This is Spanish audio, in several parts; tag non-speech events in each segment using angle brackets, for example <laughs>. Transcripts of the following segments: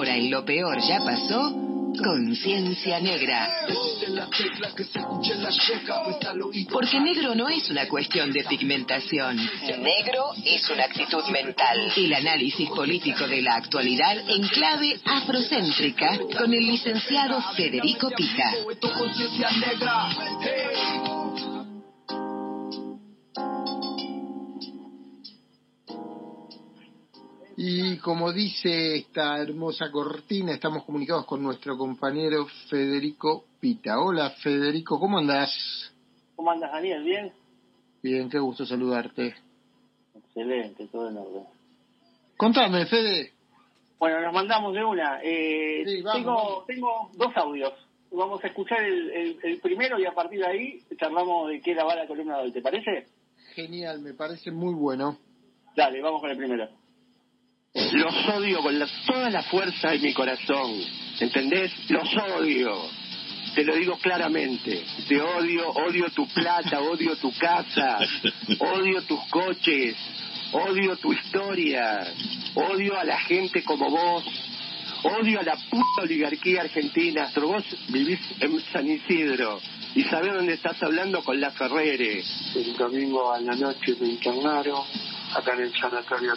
Ahora en lo peor ya pasó, conciencia negra. Porque negro no es una cuestión de pigmentación. Negro es una actitud mental. El análisis político de la actualidad en clave afrocéntrica con el licenciado Federico Pica. Y como dice esta hermosa cortina, estamos comunicados con nuestro compañero Federico Pita. Hola Federico, ¿cómo andás? ¿Cómo andas Daniel? ¿Bien? Bien, qué gusto saludarte. Excelente, todo en orden. Contame, Fede. Bueno, nos mandamos de una. Eh, tengo, tengo dos audios. Vamos a escuchar el, el, primero y a partir de ahí charlamos de qué era la columna de hoy. ¿Te parece? Genial, me parece muy bueno. Dale, vamos con el primero. Los odio con toda la fuerza de mi corazón. ¿Entendés? Los odio. Te lo digo claramente. Te odio, odio tu plata, odio tu casa, odio tus coches, odio tu historia, odio a la gente como vos, odio a la puta oligarquía argentina. Pero vos vivís en San Isidro y sabés dónde estás hablando con la Ferrere. El domingo a la noche me internaron acá en el sanatorio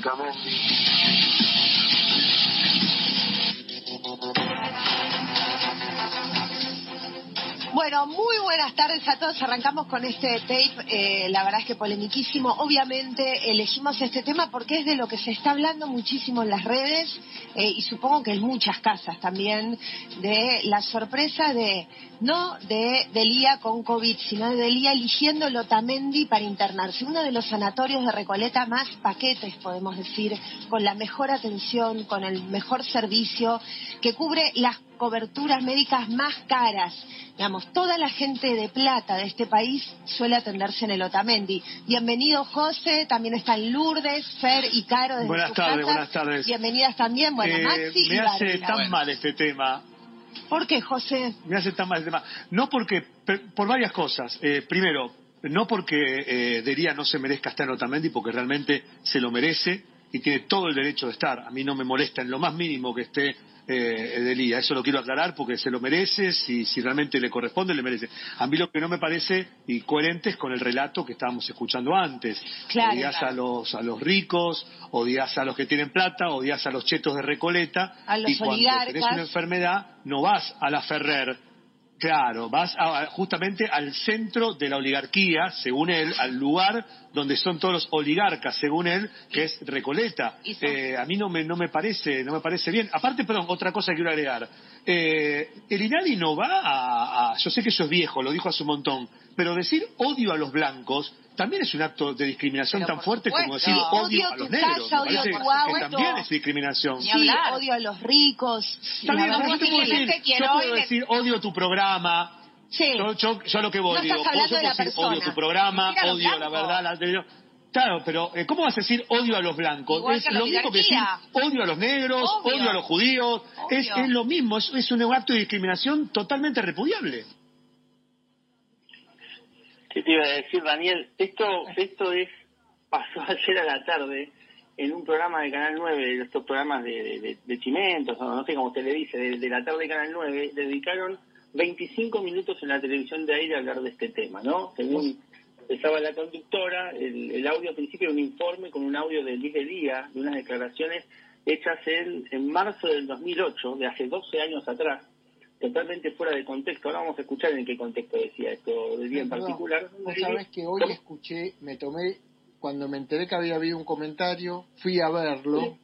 Bueno, muy buenas tardes a todos. Arrancamos con este tape, eh, la verdad es que polemiquísimo. Obviamente elegimos este tema porque es de lo que se está hablando muchísimo en las redes eh, y supongo que en muchas casas también, de la sorpresa de, no de Delía con COVID, sino de Delía eligiendo Lotamendi para internarse. Uno de los sanatorios de Recoleta más paquetes, podemos decir, con la mejor atención, con el mejor servicio, que cubre las coberturas médicas más caras. Digamos, toda la gente de plata de este país suele atenderse en el Otamendi. Bienvenido José, también están Lourdes, Fer y Caro desde Buenas tardes, buenas tardes. Bienvenidas también, bueno, eh, Maxi Me hace tan mal este tema. ¿Por qué, José? Me hace tan mal este tema. No porque, por varias cosas. Eh, primero, no porque eh, Dería no se merezca estar en Otamendi, porque realmente se lo merece y tiene todo el derecho de estar. A mí no me molesta en lo más mínimo que esté eh, Edelía. Eso lo quiero aclarar porque se lo merece, si, si realmente le corresponde, le merece. A mí lo que no me parece y coherente es con el relato que estábamos escuchando antes. Claro, odias a los a los ricos, odias a los que tienen plata, odias a los chetos de Recoleta. A los y cuando oligarcas. tenés una enfermedad, no vas a la Ferrer Claro, vas justamente al centro de la oligarquía, según él, al lugar donde son todos los oligarcas, según él, que es Recoleta. Eh, a mí no me, no me parece, no me parece bien. Aparte, perdón, otra cosa que quiero agregar. Eh, el INADI no va a, yo sé que eso es viejo, lo dijo hace un montón, pero decir odio a los blancos también es un acto de discriminación tan fuerte como decir odio, a los negros. Casa, odio que también es discriminación. Sí, odio a los ricos. Está bien, yo, te puedo decir, yo puedo decir odio tu programa. Sí. Yo, yo, yo lo que voy, No digo, estás hablando yo de la puedo decir persona. odio tu programa, odio la verdad, la Claro, pero eh, ¿cómo vas a decir odio a los blancos? Igual es que lo mismo que decir odio a los negros, Obvio. odio a los judíos. Es, lo mismo, es, es un acto de discriminación totalmente repudiable. ¿Qué te iba a decir, Daniel? Esto, esto es pasó <laughs> ayer a la tarde en un programa de Canal 9, de estos programas de, de, de- de chimentos, o no sé cómo usted le dice, de, de la tarde de Canal 9, dedicaron 25 minutos en la televisión de aire a hablar de este tema, ¿no? Según empezaba la conductora, el, el audio al principio era un informe con un audio de Luis de Día, de unas declaraciones hechas en, en marzo del 2008, de hace 12 años atrás, totalmente fuera de contexto. Ahora vamos a escuchar en qué contexto decía esto de Día en particular. Vos sabés que hoy escuché, me tomé, cuando me enteré que había habido un comentario, fui a verlo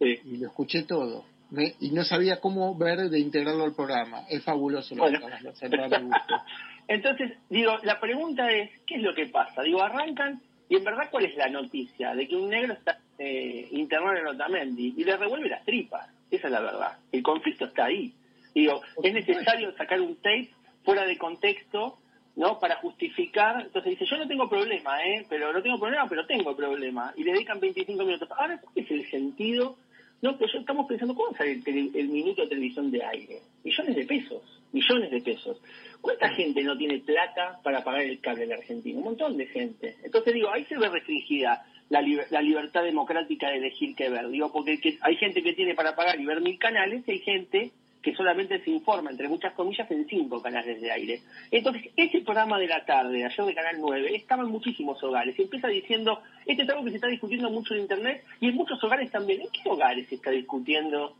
Sí. y lo escuché todo. Me- y no sabía cómo ver de integrarlo al programa. Es fabuloso lo Bueno. que acabas de hacer. <laughs> Entonces, digo, la pregunta es, ¿qué es lo que pasa? Digo, arrancan, y en verdad, ¿cuál es la noticia? De que un negro está eh, internado en Otamendi y le revuelve las tripas. Esa es la verdad. El conflicto está ahí. Digo, es necesario sacar un tape fuera de contexto, ¿no? Para justificar. Entonces dice, yo no tengo problema, ¿eh? Pero no tengo problema, pero tengo problema. Y le dedican 25 minutos. Ahora, ¿cuál es el sentido? No, pues yo estamos pensando, ¿cómo sale el, el minuto de televisión de aire? Millones de pesos, millones de pesos. ¿Cuánta gente no tiene plata para pagar el cable en Argentina? Un montón de gente. Entonces digo, ahí se ve restringida la, la libertad democrática de elegir qué ver. Digo, porque hay gente que tiene para pagar y ver mil canales y hay gente que solamente se informa, entre muchas comillas, en cinco canales de aire. Entonces, ese programa de la tarde, ayer de Canal 9, estaba en muchísimos hogares. Y empieza diciendo, esto es algo que se está discutiendo mucho en Internet y en muchos hogares también. ¿En qué hogares se está discutiendo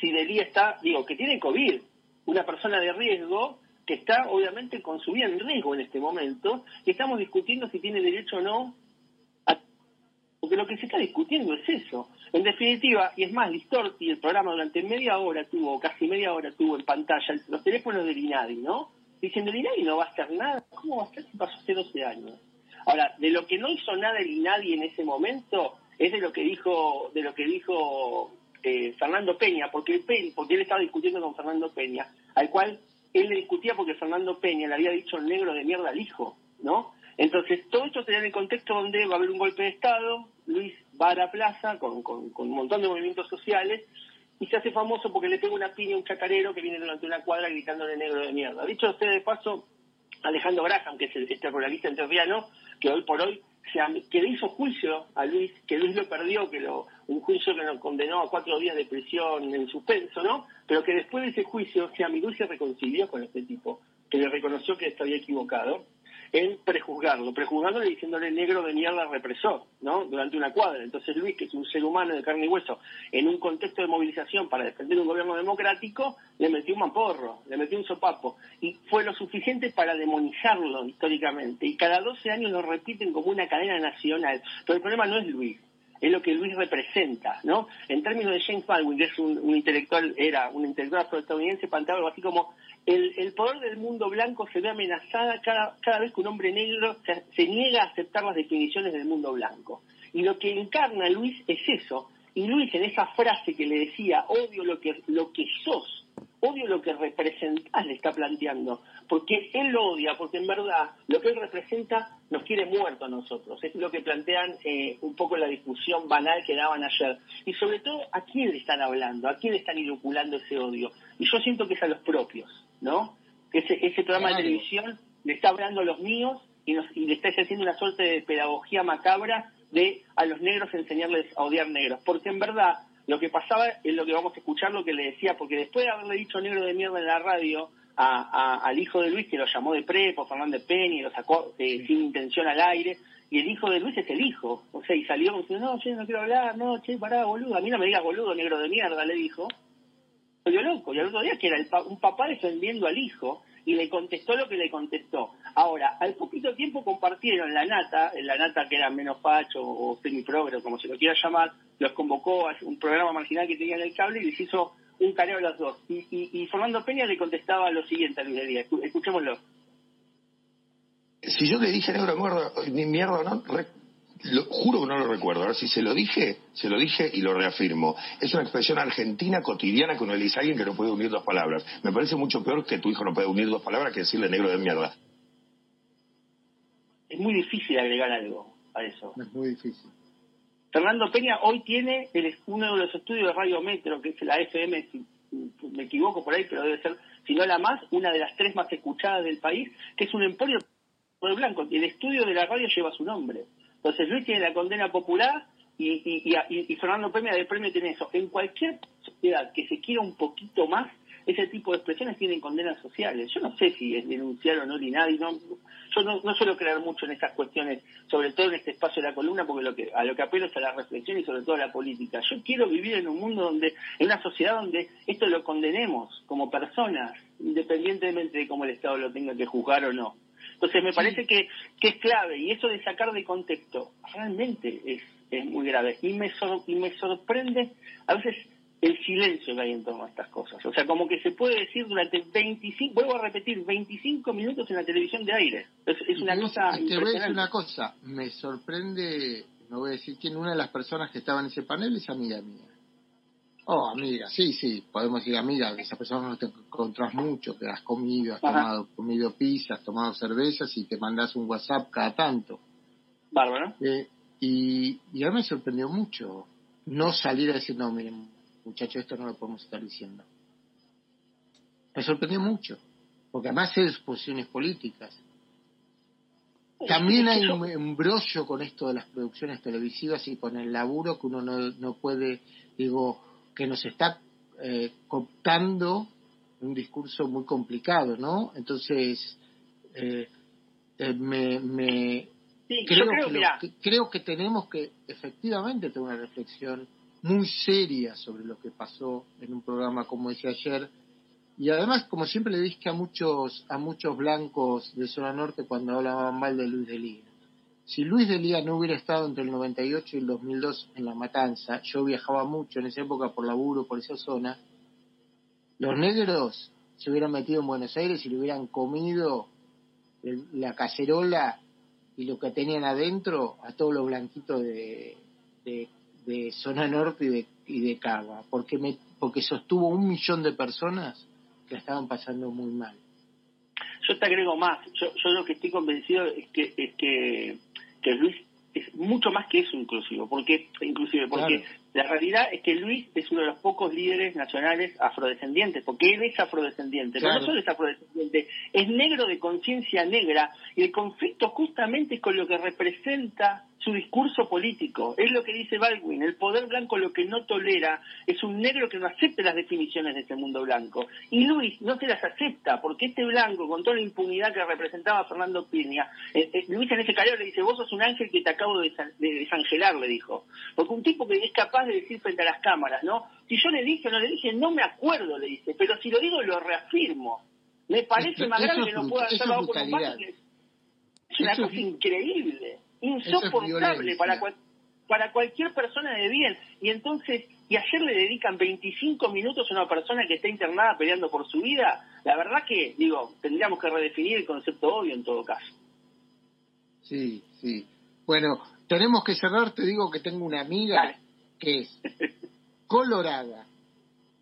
si Delía está, digo, que tiene COVID, una persona de riesgo que está obviamente con su vida en riesgo en este momento, y estamos discutiendo si tiene derecho o no porque lo que se está discutiendo es eso. En definitiva, y es más, Listorti, el programa durante media hora tuvo, casi media hora tuvo en pantalla los teléfonos del INADI, ¿no? Diciendo, el INADI no va a hacer nada. ¿Cómo va a estar si pasó hace 12 años? Ahora, de lo que no hizo nada el INADI en ese momento es de lo que dijo, de lo que dijo Fernando Peña, porque, él estaba discutiendo con Fernando Peña, al cual él le discutía porque Fernando Peña le había dicho el negro de mierda al hijo, ¿no? Entonces, todo esto se da en el contexto donde va a haber un golpe de Estado, Luis va a la plaza con, con, un montón de movimientos sociales y se hace famoso porque le pega una piña a un chacarero que viene durante una cuadra gritándole negro de mierda. Dicho usted de paso, Alejandro Graham, que es el, este ruralista que hoy por hoy se, que le hizo juicio a Luis, que Luis lo perdió, que lo, un juicio que lo condenó a cuatro días de prisión en suspenso, ¿no? Pero que después de ese juicio, se Luis se reconcilió con este tipo, que le reconoció que estaba equivocado en prejuzgarlo, prejuzgándole diciéndole negro de mierda represor, ¿no? Durante una cuadra. Entonces Luis, que es un ser humano de carne y hueso, en un contexto de movilización para defender un gobierno democrático, le metió un mamporro, le metió un sopapo. Y fue lo suficiente para demonizarlo históricamente. Y cada 12 años lo repiten como una cadena nacional. Pero el problema no es Luis, es lo que Luis representa, ¿no? En términos de James Baldwin, que es un, intelectual, era un intelectual afroestadounidense, planteaba algo así como el, poder del mundo blanco se ve amenazada cada, cada vez que un hombre negro se, niega a aceptar las definiciones del mundo blanco. Y lo que encarna Luis es eso. Y Luis en esa frase que le decía, odio lo que, lo que sos, odio lo que representás, le está planteando. Porque él lo odia, porque en verdad lo que él representa nos quiere muerto a nosotros. Es lo que plantean eh, un poco la discusión banal que daban ayer. Y sobre todo, ¿a quién le están hablando? ¿A quién le están inoculando ese odio? Y yo siento que es a los propios. ¿no? Ese, ese programa de televisión le está hablando a los míos y, nos, y le está haciendo una suerte de pedagogía macabra de a los negros enseñarles a odiar negros. Porque en verdad lo que pasaba es lo que vamos a escuchar, lo que le decía, porque después de haberle dicho negro de mierda en la radio a, al hijo de Luis, que lo llamó de prepo, Fernández Peña, y lo sacó eh, sin intención al aire, y el hijo de Luis es el hijo. O sea, y salió diciendo, no, che, no quiero hablar, no, che, pará, boludo, a mí no me digas boludo, negro de mierda, le dijo volvió loco. Y al otro día que era un papá defendiendo al hijo y le contestó lo que le contestó. Ahora, al poquito tiempo compartieron la nata, la nata que era menos facho o semiprogre, como se lo quiera llamar, los convocó a un programa marginal que tenía en el cable y les hizo un careo a los dos. Y, y, Fernando Peña le contestaba lo siguiente a Luis Díaz. Escuchémoslo. Si yo le dije negro mierda, mierda no, lo, juro que no lo recuerdo. Ahora, si se lo dije, se lo dije y lo reafirmo. Es una expresión argentina cotidiana que uno le dice a alguien que no puede unir dos palabras. Me parece mucho peor que tu hijo no puede unir dos palabras que decirle negro de mierda. Es muy difícil agregar algo a eso. Es muy difícil. Fernando Peña hoy tiene el, uno de los estudios de Radio Metro, que es la FM, si me equivoco por ahí, pero debe ser, si no la más, una de las tres más escuchadas del país, que es un emporio de blanco. El estudio de la radio lleva su nombre. Entonces Luis tiene la condena popular y, y, Fernando Premio del premio tiene eso. En cualquier sociedad que se quiera un poquito más, ese tipo de expresiones tienen condenas sociales. Yo no sé si es denunciar o no ni nadie. No, yo no, suelo creer mucho en estas cuestiones, sobre todo en este espacio de la columna, porque lo que, a lo que apelo es a la reflexión y sobre todo a la política. Yo quiero vivir en un mundo donde, en una sociedad donde esto lo condenemos como personas, independientemente de cómo el Estado lo tenga que juzgar o no. Entonces me parece que, que es clave y eso de sacar de contexto realmente es, es muy grave. Y me, y me sorprende a veces el silencio que hay en torno a estas cosas. O sea, como que se puede decir durante 25, vuelvo a repetir, 25 minutos en la televisión de aire. Es, una cosa Te voy a decir una cosa, me sorprende, no voy a decir quién, una de las personas que estaba en ese panel es amiga mía. Oh, amiga, sí, sí, podemos decir amiga, esa persona no te encontrás mucho, que has comido, has tomado comido pizza, has tomado cervezas y te mandas un WhatsApp cada tanto. Bárbaro. Eh, y, y a mí me sorprendió mucho no salir a decir, no, miren, muchacho, esto no lo podemos estar diciendo. Me sorprendió mucho, porque además es posiciones políticas. también hay un embrollo con esto de las producciones televisivas y con el laburo que uno no, no puede, digo, que nos está eh, cooptando un discurso muy complicado, ¿no? Entonces, eh, eh, me, me creo, que creo que tenemos que efectivamente tener una reflexión muy seria sobre lo que pasó en un programa como ese ayer. Y además como siempre le dije a muchos a muchos blancos de zona norte cuando hablaban mal de Luis de Lía si Luis de Lía no hubiera estado entre el 98 y el 2002 en La Matanza yo viajaba mucho en esa época por laburo por esa zona los negros se hubieran metido en Buenos Aires y le hubieran comido la cacerola y lo que tenían adentro a todos los blanquitos de, de, zona norte y de, y de Cava, porque, me, porque sostuvo un millón de personas que estaban pasando muy mal. Yo te agrego más, yo, yo lo que estoy convencido es que, es que, que Luis es mucho más que eso inclusive, porque inclusive porque la realidad es que Luis es uno de los pocos líderes nacionales afrodescendientes, porque él es afrodescendiente, pero no solo es afrodescendiente, es negro de conciencia negra, y el conflicto justamente es con lo que representa su discurso político. Es lo que dice Baldwin, el poder blanco lo que no tolera es un negro que no acepte las definiciones de ese mundo blanco. Y Luis no se las acepta, porque este blanco, con toda la impunidad que representaba Fernando Piña, eh, eh, Luis en ese calor le dice, vos sos un ángel que te acabo de, desangelar, le dijo. Porque un tipo que es capaz de decir frente a las cámaras, ¿no? Si yo le dije o no le dije, no me acuerdo, le dice, pero si lo digo lo reafirmo. Me parece más grande que no pueda hacerlo con un Es una cosa increíble insoportable para, para cualquier persona de bien. Y entonces, y ayer le dedican 25 minutos a una persona que está internada peleando por su vida, la verdad que, digo, tendríamos que redefinir el concepto obvio en todo caso. Sí, sí. Bueno, tenemos que cerrar, te digo que tengo una amiga que es colorada,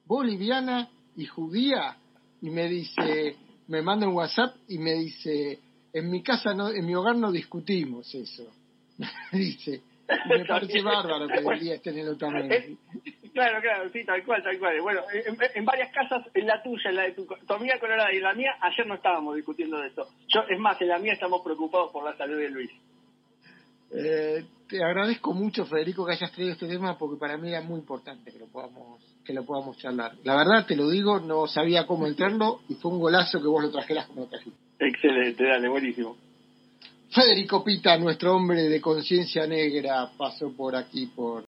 boliviana y judía, y me dice, me manda un WhatsApp y me dice, en mi casa, no, en mi hogar no discutimos eso. <laughs> Dice, me parece bárbaro que debería estar en el también. Claro, claro, sí, tal cual, tal cual. Bueno, en, varias casas, en la tuya, en la de tu, tu amiga colorada y en la mía, ayer no estábamos discutiendo de eso. Yo, es más, en la mía estamos preocupados por la salud de Luis. Eh, te agradezco mucho, Federico, que hayas traído este tema porque para mí era muy importante que lo podamos que lo podamos charlar. La verdad, te lo digo, no sabía cómo entrarlo y fue un golazo que vos lo trajeras como lo trajiste. Excelente, dale, buenísimo. Federico Pita, nuestro hombre de conciencia negra, pasó por aquí por